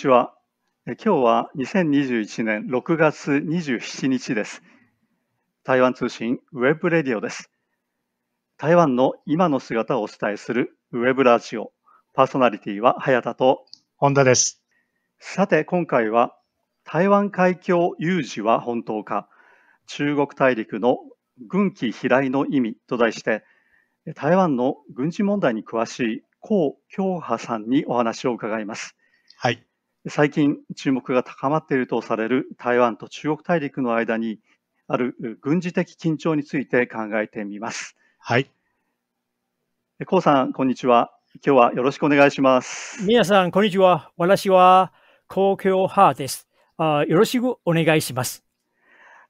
ちは。今日は2021年6月27日です。台湾通信 web radio です。台湾の今の姿をお伝えするウェブラジオ。パーソナリティは早田と本田です。さて今回は台湾海峡有事は本当か中国大陸の軍機飛来の意味と題して台湾の軍事問題に詳しい江京波さんにお話を伺います。はい。最近注目が高まっているとされる台湾と中国大陸の間にある軍事的緊張について考えてみます。はい。江さん、こんにちは。今日はよろしくお願いします。皆さん、こんにちは。私は江京派です。あよろしくお願いします。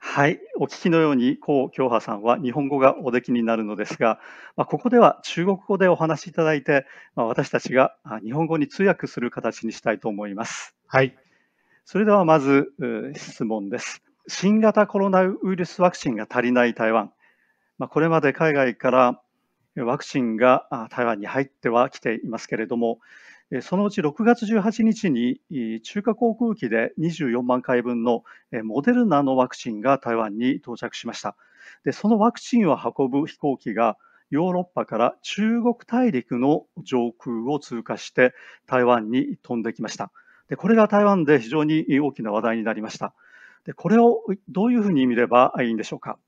はい、お聞きのように、江京波さんは日本語がおできになるのですが、まあ、ここでは中国語でお話しいただいて、まあ、私たちが日本語に通訳する形にしたいと思います。はい。それではまず質問です。新型コロナウイルスワクチンが足りない台湾。まあ、これまで海外からワクチンが台湾に入ってはきていますけれども、そのうち6月18日に中華航空機で24万回分のモデルナのワクチンが台湾に到着しました。でそのワクチンを運ぶ飛行機がヨーロッパから中国大陸の上空を通過して台湾に飛んできました。でこれが台湾で非常に大きな話題になりました。でこれをどういうふうに見ればいいんでしょうか。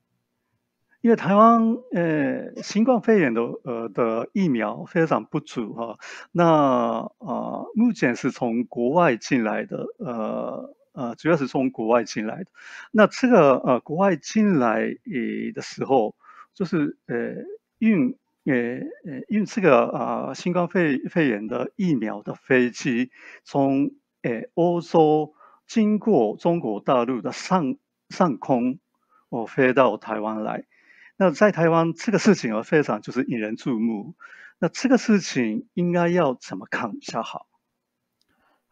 因为台湾呃新冠肺炎的呃的疫苗非常不足哈，那呃目前是从国外进来的，呃呃主要是从国外进来的。那这个呃国外进来呃的时候，就是呃运呃呃运这个啊新冠肺肺炎的疫苗的飞机从呃欧洲经过中国大陆的上上空哦飞到台湾来。那在台湾这个事情啊，非常就是引人注目。那这个事情应该要怎么看比较好？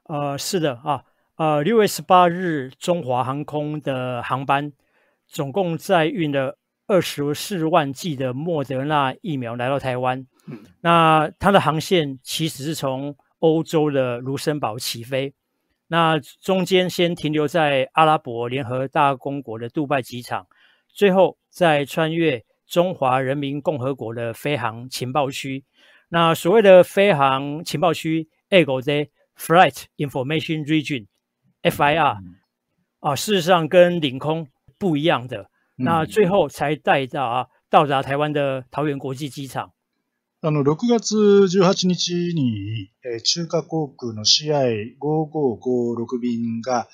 呃，是的啊，呃，六月十八日，中华航空的航班总共载运了二十四万剂的莫德纳疫苗来到台湾。嗯，那它的航线其实是从欧洲的卢森堡起飞，那中间先停留在阿拉伯联合大公国的杜拜机场。最后，再穿越中华人民共和国的飞航情报区。那所谓的飞航情报区 a g o z Flight Information Region（FIR） 啊，事实上跟领空不一样的。那最后才带到啊，到达台湾的桃园国际机场。あの6月18日に、え中華航空の CI5556 便が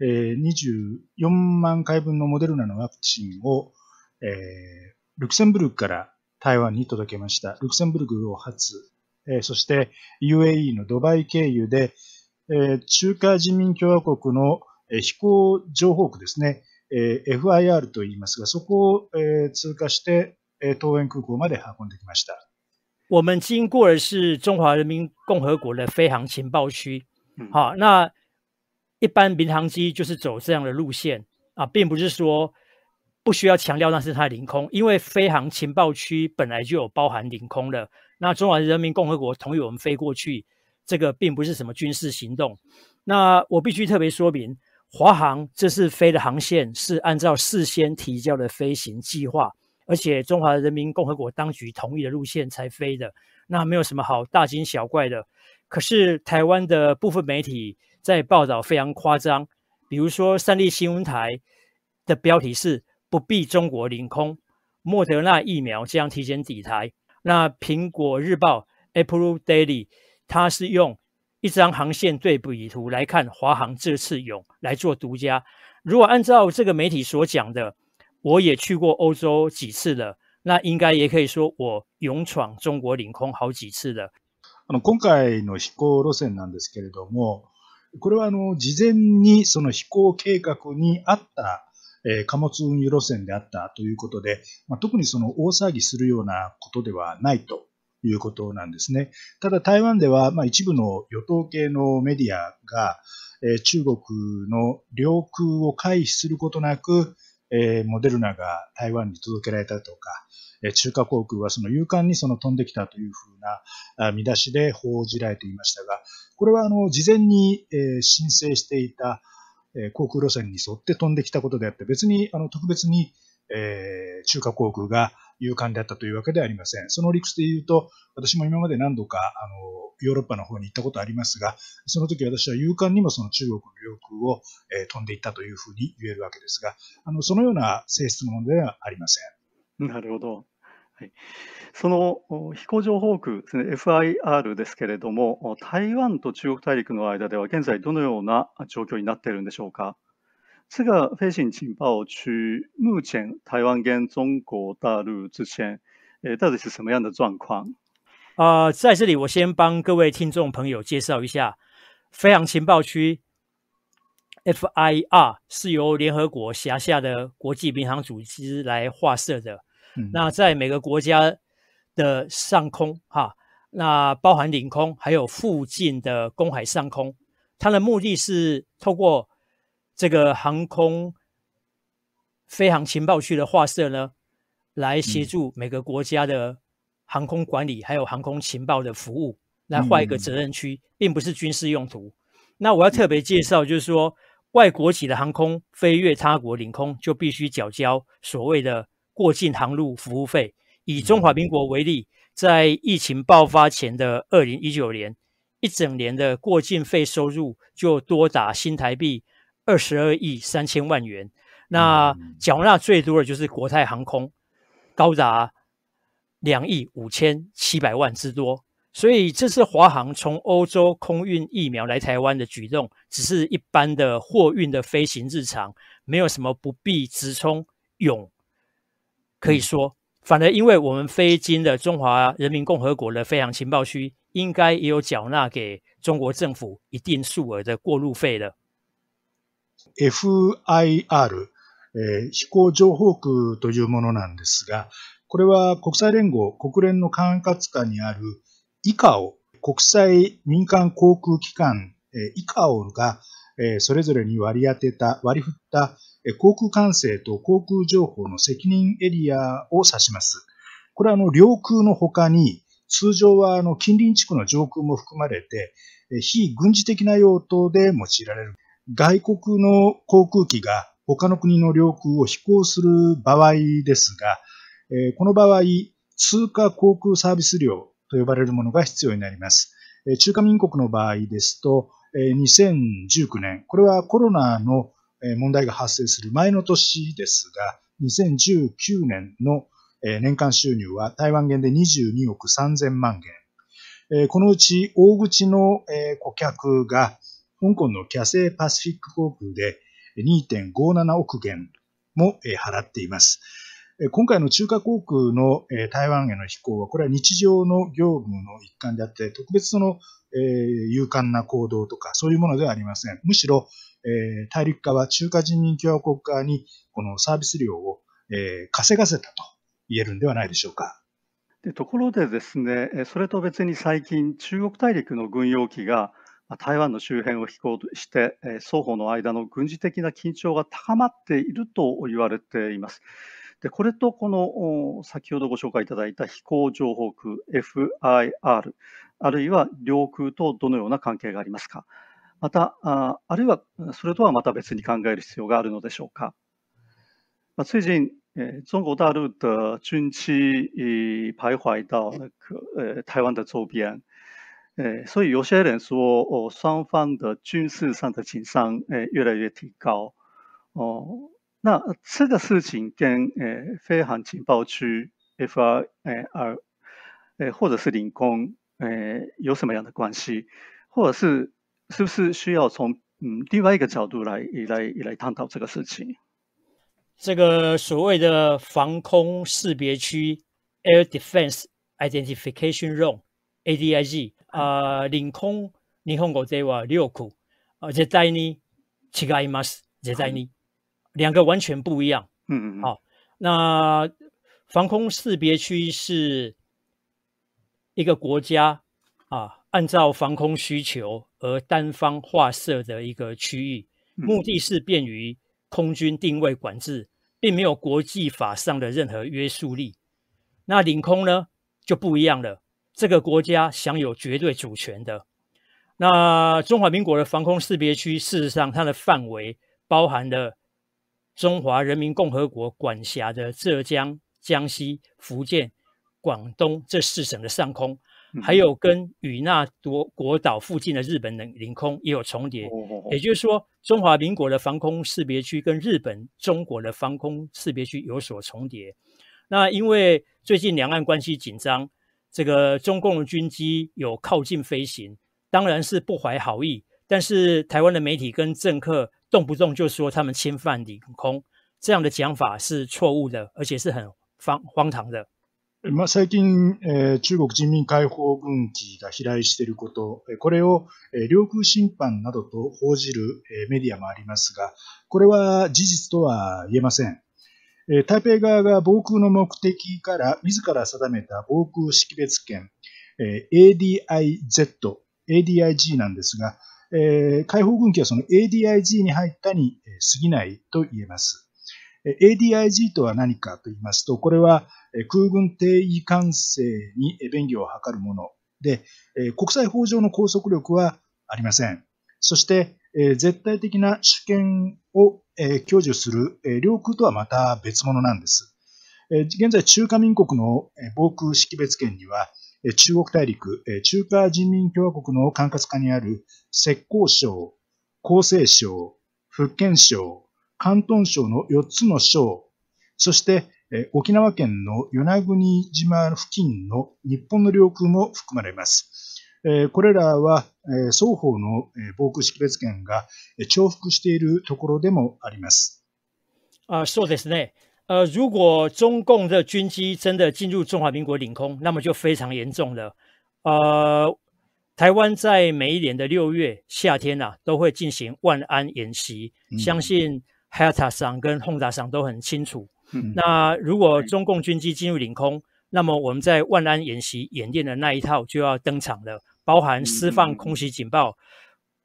えー、24万回分のモデルナのワクチンを、えー、ルクセンブルクから台湾に届けました。ルクセンブルクを初、えー、そして UAE のドバイ経由で、えー、中華人民共和国の、えー、飛行情報区ですね、えー、FIR と言いますが、そこを、えー、通過して、えー、桃園空港まで運んできました。我们经过的是中华人民共和国的飞航情报区。好，那一般民航机就是走这样的路线啊，并不是说不需要强调那是它的领空，因为飞航情报区本来就有包含领空的。那中华人民共和国同意我们飞过去，这个并不是什么军事行动。那我必须特别说明，华航这次飞的航线是按照事先提交的飞行计划，而且中华人民共和国当局同意的路线才飞的，那没有什么好大惊小怪的。可是台湾的部分媒体。在报道非常夸张，比如说三立新闻台的标题是“不必中国领空，莫德纳疫苗将提前抵台”。那苹果日报 Apple Daily 它是用一张航线对比图来看华航这次勇来做独家。如果按照这个媒体所讲的，我也去过欧洲几次了，那应该也可以说我勇闯中国领空好几次了。あの今回の飛行路線なんですけれども。 これはあの事前にその飛行計画にあった貨物運輸路線であったということで、まあ、特にその大騒ぎするようなことではないということなんですね。ただ台湾では、まあ、一部の与党系のメディアが、え中国の領空を回避することなく、えモデルナが台湾に届けられたとか、え中華航空はその勇敢にその飛んできたというふうな見出しで報じられていましたが、これはあの事前に、え申請していた、え航空路線に沿って飛んできたことであって、別にあの特別に、え中華航空が勇敢であったというわけではありません。その理屈で言うと、私も今まで何度かあのヨーロッパの方に行ったことありますが、その時私は勇敢にもその中国の領空を、え飛んでいったというふうに言えるわけですが、あのそのような性質のものではありません。なるほど。はい、その飛行場航空ですね、FIR ですけれども、台湾と中国大陸の間では現在どのような状況になっているんでしょうか？这个飞行情报区目前台湾跟中国大陆之间，呃，到底是什么样的状况？啊，呃在这里我先帮各位听众朋友介绍一下，飞行情报区 FIR 是由联合国辖下的国际民航组织来划设的。那在每个国家的上空，哈，那包含领空还有附近的公海上空，它的目的是透过这个航空飞航情报区的划设呢，来协助每个国家的航空管理还有航空情报的服务，来划一个责任区，并不是军事用途。那我要特别介绍，就是说外国籍的航空飞越他国领空，就必须缴交所谓的过境航路服务费。以中华民国为例，在疫情爆发前的二零一九年，一整年的过境费收入就多达新台币。二十二亿三千万元，那缴纳最多的就是国泰航空，高达两亿五千七百万之多。所以这次华航从欧洲空运疫苗来台湾的举动，只是一般的货运的飞行日常，没有什么不必直冲涌。可以说，反而因为我们飞经的中华人民共和国的飞行情报区，应该也有缴纳给中国政府一定数额的过路费了。FIR、えー、飛行情報空というものなんですが、これは国際連合、国連の管轄下にある ICAO、国際民間航空機関、えー、ICAO が、えー、それぞれに割り当てた、割り振った、えー、航空管制と航空情報の責任エリアを指します。これはあの領空の他に、通常はあの近隣地区の上空も含まれて、非軍事的な用途で用いられる外国の航空機が他の国の領空を飛行する場合ですが、この場合、通過航空サービス料と呼ばれるものが必要になります。中華民国の場合ですと、2019年、これはコロナの問題が発生する前の年ですが、2019年の年間収入は台湾元で22億3000万元。このうち大口の顧客が香港のキャセイパシフィック航空で2.57億元も払っています。今回の中華航空の台湾への飛行は、これは日常の業務の一環であって、特別その、勇敢な行動とか、そういうものではありません。むしろ、大陸側、中華人民共和国側に、このサービス料を稼がせたと言えるんではないでしょうか。でところでですね、それと別に最近、中国大陸の軍用機が台湾の周辺を飛行して、双方の間の軍事的な緊張が高まっていると言われています。でこれとこの先ほどご紹介いただいた飛行情報空 FIR、あるいは領空とどのような関係がありますか。また、ああるいはそれとはまた別に考える必要があるのでしょうか。最近，中国大陸的軍機徘徊到那個台灣的周邊。诶，所以有些人说，哦，双方的军事上的情商，诶，越来越提高，哦，那这个事情跟诶飞航情报区 FIR，诶，或者是领空，诶，有什么样的关系？或者是是不是需要从嗯另外一个角度来来来探讨这个事情？这个所谓的防空识别区 （Air Defense Identification Zone，ADIZ）。啊，领空日本国这话六库，而且在呢，七个 imas 也在呢，两个完全不一样。嗯嗯。好，那防空识别区是一个国家啊，按照防空需求而单方划设的一个区域，目的是便于空军定位管制，并没有国际法上的任何约束力。那领空呢就不一样了，这个国家享有绝对主权的。那中华民国的防空识别区，事实上它的范围包含了中华人民共和国管辖的浙江、江西、福建、广东这四省的上空。还有跟与那国国岛附近的日本领领空也有重叠，也就是说，中华民国的防空识别区跟日本、中国的防空识别区有所重叠。那因为最近两岸关系紧张，这个中共的军机有靠近飞行，当然是不怀好意。但是台湾的媒体跟政客动不动就说他们侵犯领空，这样的讲法是错误的，而且是很荒荒唐的。まあ、最近、えー、中国人民解放軍機が飛来していること、これを、え、領空侵犯などと報じる、え、メディアもありますが、これは事実とは言えません。え、台北側が防空の目的から自ら定めた防空識別圏、えー、ADIZ、ADIG なんですが、えー、解放軍機はその ADIG に入ったに過ぎないと言えます。ADIG とは何かと言いますと、これは空軍定位管制に便宜を図るもので、国際法上の拘束力はありません。そして、絶対的な主権を享受する領空とはまた別物なんです。現在、中華民国の防空識別圏には、中国大陸、中華人民共和国の管轄下にある浙江省、江西省、福建省、広東省の4つの省、そして沖縄県の与那国島付近の日本の領空も含まれます。これらは双方の防空識別圏が重複しているところでもあります。啊，そうですね。呃，如果中共的军机真的进入中华民国领空，那么就非常严重了。呃，台湾在每一年的六月夏天呐，都会进行万安演习，相信。h a t a 上跟 Honda 上都很清楚。那如果中共军机进入领空，那么我们在万安演习演练的那一套就要登场了，包含释放空袭警报，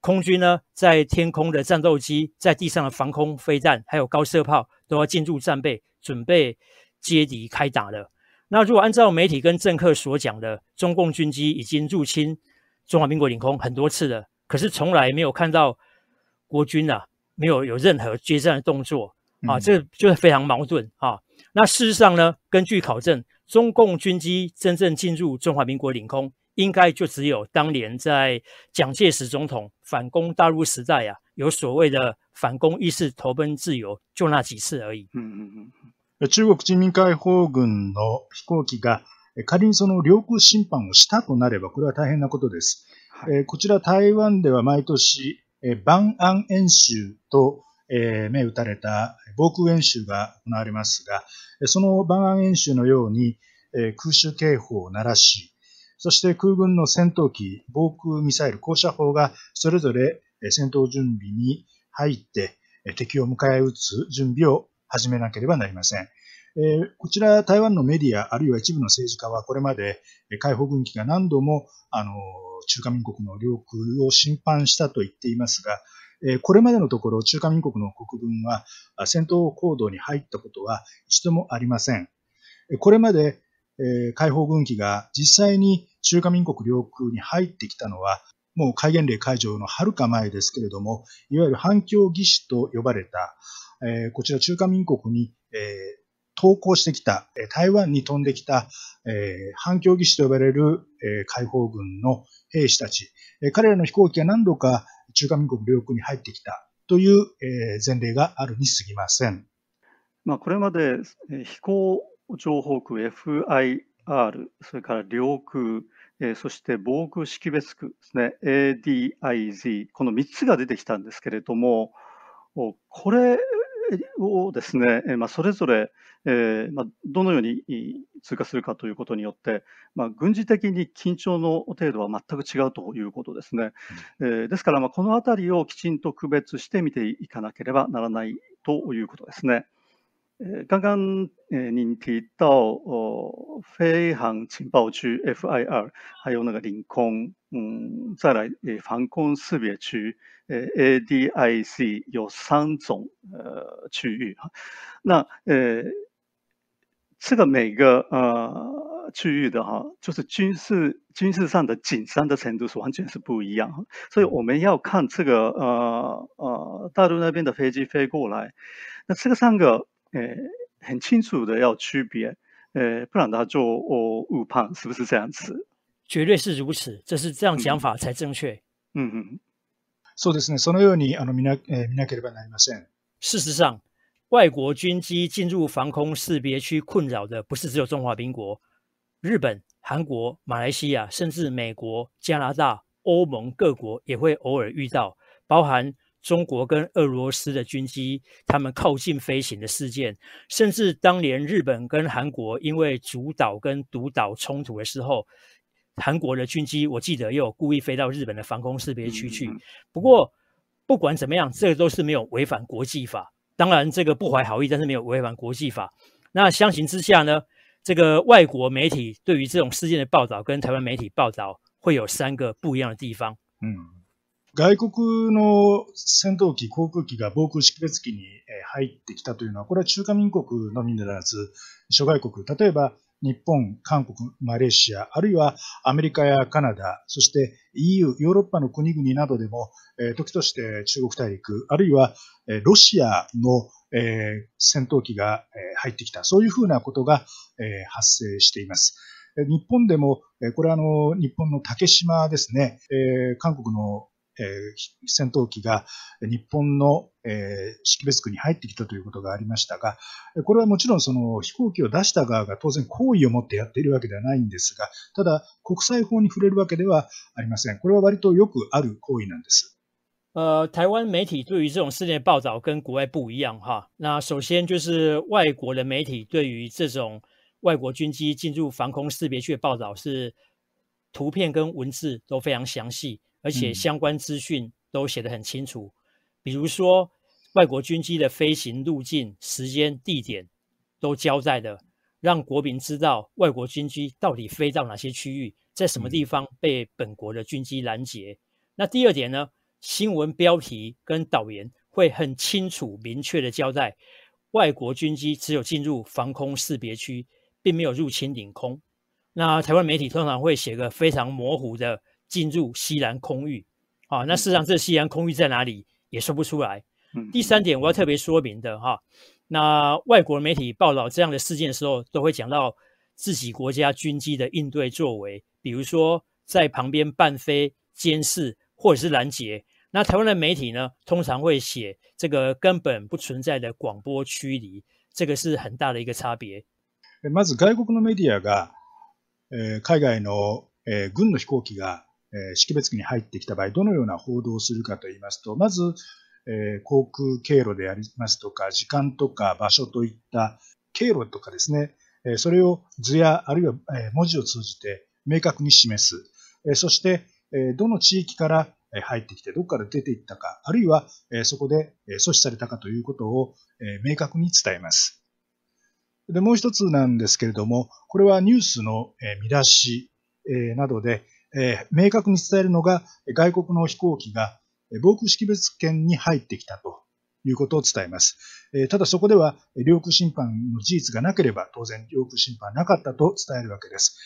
空军呢在天空的战斗机，在地上的防空飞弹，还有高射炮都要进入战备，准备接敌开打了。那如果按照媒体跟政客所讲的，中共军机已经入侵中华民国领空很多次了，可是从来没有看到国军啊。没有有任何接战的动作啊，这就是非常矛盾啊。那事实上呢，根据考证，中共军机真正进入中华民国领空，应该就只有当年在蒋介石总统反攻大陆时代啊，有所谓的反攻意识投奔自由，就那几次而已。嗯嗯嗯。中国人民解放軍の飛行機が仮にその領空侵犯をしたとなれば、これは大変なことです。こちら台湾では毎年万安演習と 銘打たれた防空演習が行われますが、その万安演習のようにえ空襲警報を鳴らし、そして空軍の戦闘機、防空ミサイル、高射砲がそれぞれ戦闘準備に入って敵を迎え撃つ準備を始めなければなりません。こちら台湾のメディア、あるいは一部の政治家はこれまで解放軍機が何度もあの中華民国の領空を侵犯したと言っていますが、これまでのところ中華民国の国軍は戦闘行動に入ったことは一度もありません。これまで解放軍機が実際に中華民国領空に入ってきたのは、もう戒厳令解除のはるか前ですけれども、いわゆる反共義士と呼ばれた、こちら中華民国に、投降してきた、台湾に飛んできた、反共義士と呼ばれる、解放軍の兵士たち、彼らの飛行機が何度か中華民国領空に入ってきたという前例があるにすぎません。まあ、これまで飛行情報区 FIR、それから領空、そして防空識別区ですね、ADIZ、この3つが出てきたんですけれども、これをですね、まあ、それぞれ、えーまあ、どのように通過するかということによって、まあ、軍事的に緊張の程度は全く違うということですね。えー、ですから、まあ、このあたりをきちんと区別して見ていかなければならないということですね。呃刚刚呃，您提到呃飞航情报区 FIR，还有那个领空，嗯，再来呃防空识别区呃 ADIC 有三种呃区域哈。那呃这个每个呃区域的哈，就是军事军事上的紧张的程度是完全是不一样，所以我们要看这个呃呃大陆那边的飞机飞过来，那这个三个呃很清楚的要区别，呃不然他就哦误判是不是这样子？绝对是如此，这是这样讲法才正确。嗯嗯。そうですね。そのようにあの見な見なければなりません。事实上，外国军机进入防空识别区困扰的不是只有中华民国、日本、韩国、马来西亚，甚至美国、加拿大、欧盟各国也会偶尔遇到，包含 中国跟俄罗斯的军机他们靠近飞行的事件，甚至当年日本跟韩国因为主导跟独岛冲突的时候。韩国的军机，我记得也有故意飞到日本的防空识别区去。不过，不管怎么样，这个都是没有违反国际法。当然，这个不怀好意，但是没有违反国际法。那相形之下呢，这个外国媒体对于这种事件的报道，跟台湾媒体报道会有三个不一样的地方。嗯，外国の戦闘機、航空機が防空識別機に入ってきたというのは、これは中華民国のみならず諸外国、例えば日本、韓国、マレーシア、あるいはアメリカやカナダ、そして EU、ヨーロッパの国々などでも、えー、時として中国大陸、あるいは、えー、ロシアの、えー、戦闘機が、えー、入ってきた、そういうふうなことが、えー、発生しています。日本でも、これはあの、日本の竹島ですね、えー、韓国のえー、戦闘機が日本の、えー、識別区に入ってきたということがありましたが、これはもちろんその飛行機を出した側が当然好意を持ってやっているわけではないんですが、ただ国際法に触れるわけではありません。これは割とよくある行為なんです。呃，台湾媒体对于这种事件报道跟国外不一样哈。那首先就是外国的媒体对于这种外国军机进入防空识别区的报道是图片跟文字都非常详细。而且相关资讯都写得很清楚，比如说外国军机的飞行路径、时间、地点都交代的，让国民知道外国军机到底飞到哪些区域，在什么地方被本国的军机拦截。那第二点呢？新闻标题跟导言会很清楚、明确的交代，外国军机只有进入防空识别区，并没有入侵领空。那台湾媒体通常会写个非常模糊的。进入西南空域，啊，那事实上这西南空域在哪里也说不出来。第三点我要特别说明的哈，那外国媒体报道这样的事件的时候，都会讲到自己国家军机的应对作为，比如说在旁边伴飞、监视或者是拦截。那台湾的媒体呢，通常会写这个根本不存在的广播驱离，这个是很大的一个差别。まず外国のメディアが、海外の軍の飛行機が え識別機に入ってきた場合、どのような報道をするかといいますと、まず、え航空経路でありますとか、時間とか場所といった経路とかですね、えそれを図やあるいは文字を通じて明確に示す。えそして、えどの地域から入ってきて、どこから出ていったか、あるいはそこで阻止されたかということを明確に伝えます。で、もう一つなんですけれども、これはニュースの見出しなどで、え、明確に伝えるのが外国の飛行機が防空識別圏に入ってきたということを伝えます。え、ただそこでは領空侵犯の事実がなければ当然領空侵犯なかったと伝えるわけです。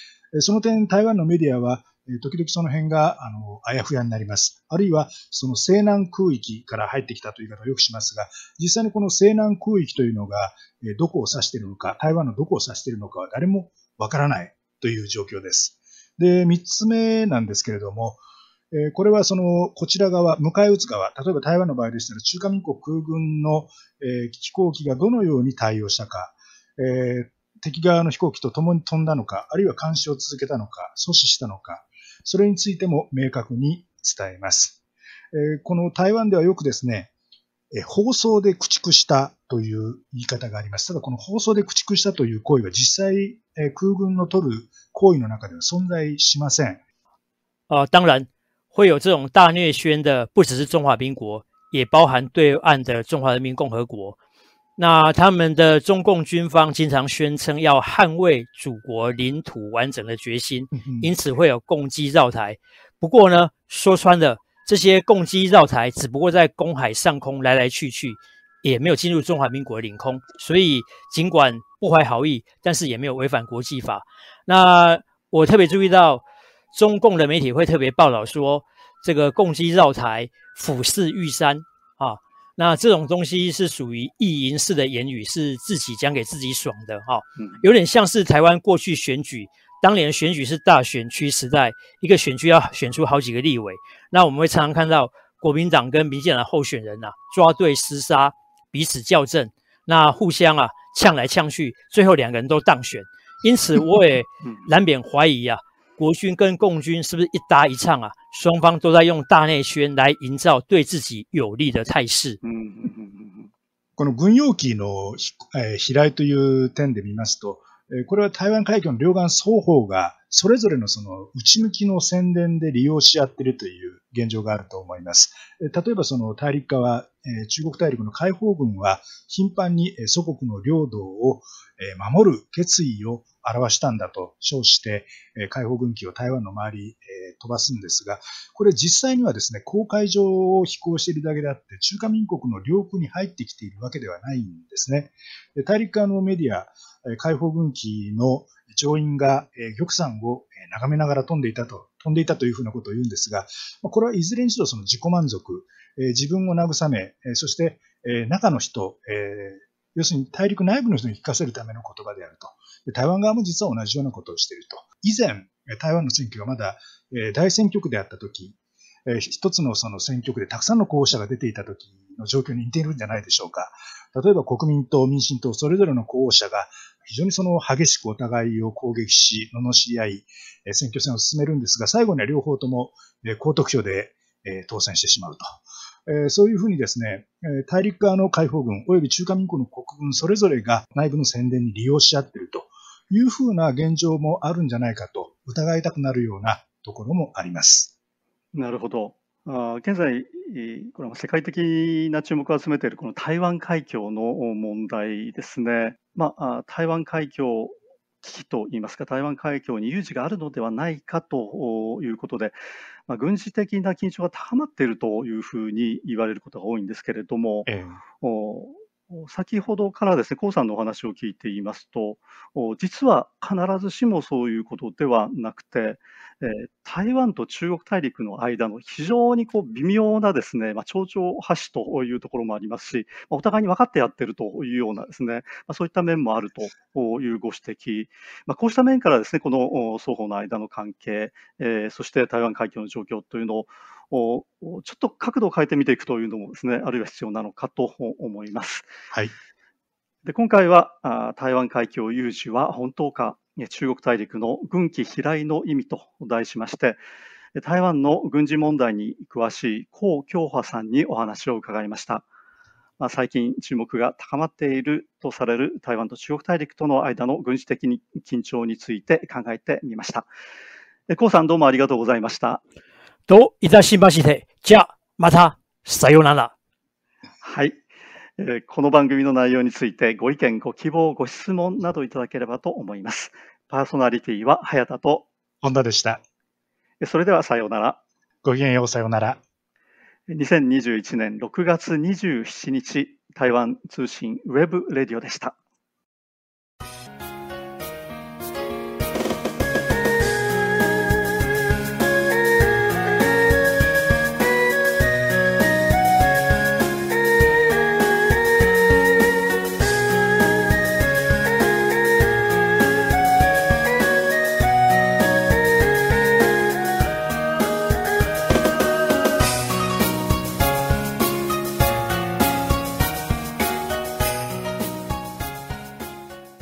その点台湾のメディアは時々その辺があのあやふやになります。あるいはその西南空域から入ってきたという方をよくしますが、実際にこの西南空域というのがどこを指しているのか、台湾のどこを指しているのかは誰もわからないという状況です。で、三つ目なんですけれども、えー、これはその、こちら側、迎え撃つ側、例えば台湾の場合でしたら、中華民国空軍の、えー、飛行機がどのように対応したか、えー、敵側の飛行機と共に飛んだのか、あるいは監視を続けたのか、阻止したのか、それについても明確に伝えます。えー、この台湾ではよくですね、え放送で駆逐したという言い方があります。ただこの放送で駆逐したという行為は実際、え空軍の取る行為の中では存在しません。啊，当然会有这种大虐宣的，不只是中华民国，也包含对岸的中华人民共和国。那他们的中共军方经常宣称要捍卫祖国领土完整的决心，因此会有共机绕台。不过呢，说穿了。 这些共机绕台只不过在公海上空来来去去，也没有进入中华民国的领空，所以尽管不怀好意，但是也没有违反国际法。那我特别注意到，中共的媒体会特别报道说，这个共机绕台、俯视玉山啊，那这种东西是属于意淫式的言语，是自己讲给自己爽的哈，有点像是台湾过去选举。当年选举是大选区时代，一个选区要选出好几个立委，那我们会常常看到国民党跟民进党候选人呐抓对厮杀，彼此较正，那互相啊呛来呛去，最后两个人都当选。因此，我也难免怀疑啊，国军跟共军是不是一搭一唱啊？双方都在用大内宣来营造对自己有利的态势。嗯嗯嗯嗯。この軍用機の飛来という点で見ますと。 これは台湾海峡の両岸双方がそれぞれのその内向きの宣伝で利用し合っているという現状があると思います。例えばその大陸側、中国大陸の解放軍は頻繁に祖国の領土を守る決意を表したんだと称して、解放軍機を台湾の周り飛ばすんですが、これ実際にはですね、公海上を飛行しているだけであって、中華民国の領空に入ってきているわけではないんですね。大陸側のメディア、解放軍機の乗員が玉山を眺めながら飛んでいたと、飛んでいたというふうなことを言うんですが、これはいずれにしろその自己満足、自分を慰め、そして中の人、要するに大陸内部の人に聞かせるための言葉であると。台湾側も実は同じようなことをしていると。以前、台湾の選挙がまだ大選挙区であったとき、一つのその選挙区でたくさんの候補者が出ていたときの状況に似ているんじゃないでしょうか。例えば国民党、民進党、それぞれの候補者が非常にその激しくお互いを攻撃し、罵り合い、選挙戦を進めるんですが、最後には両方とも高得票で当選してしまうと。えそういうふうにですね、大陸側の解放軍及び中華民国の国軍それぞれが内部の宣伝に利用し合っているというふうな現状もあるんじゃないかと疑いたくなるようなところもあります。なるほど。あ現在、これは世界的な注目を集めているこの台湾海峡の問題ですね。まあ、台湾海峡危機といいますか、台湾海峡に有事があるのではないかということで、まあ、軍事的な緊張が高まっているというふうに言われることが多いんですけれども、ええ、先ほどからですね、江さんのお話を聞いていますと、実は必ずしもそういうことではなくて、えー、台湾と中国大陸の間の非常にこう微妙なですね、まあ、町長橋というところもありますし、まあ、お互いに分かってやってるというようなですね、まあ、そういった面もあるとい。うご指摘、まあ、こうした面からですね、この双方の間の関係、えー、そして台湾海峡の状況というのをちょっと角度を変えて見ていくというのもですね、あるいは必要なのかと思います。はい。で今回は台湾海峡有事は本当か中国大陸の軍機飛来の意味と題しまして台湾の軍事問題に詳しい江京華さんにお話を伺いました、まあ、最近注目が高まっているとされる台湾と中国大陸との間の軍事的緊張について考えてみました江さんどうもありがとうございましたどういたしましてじゃあまたさようならはいえこの番組の内容についてご意見、ご希望、ご質問などいただければと思います。パーソナリティは早田と本田でした。それではさようなら。ごきげんよう、さようなら。2021年6月27日、台湾通信ウェブレディオでした。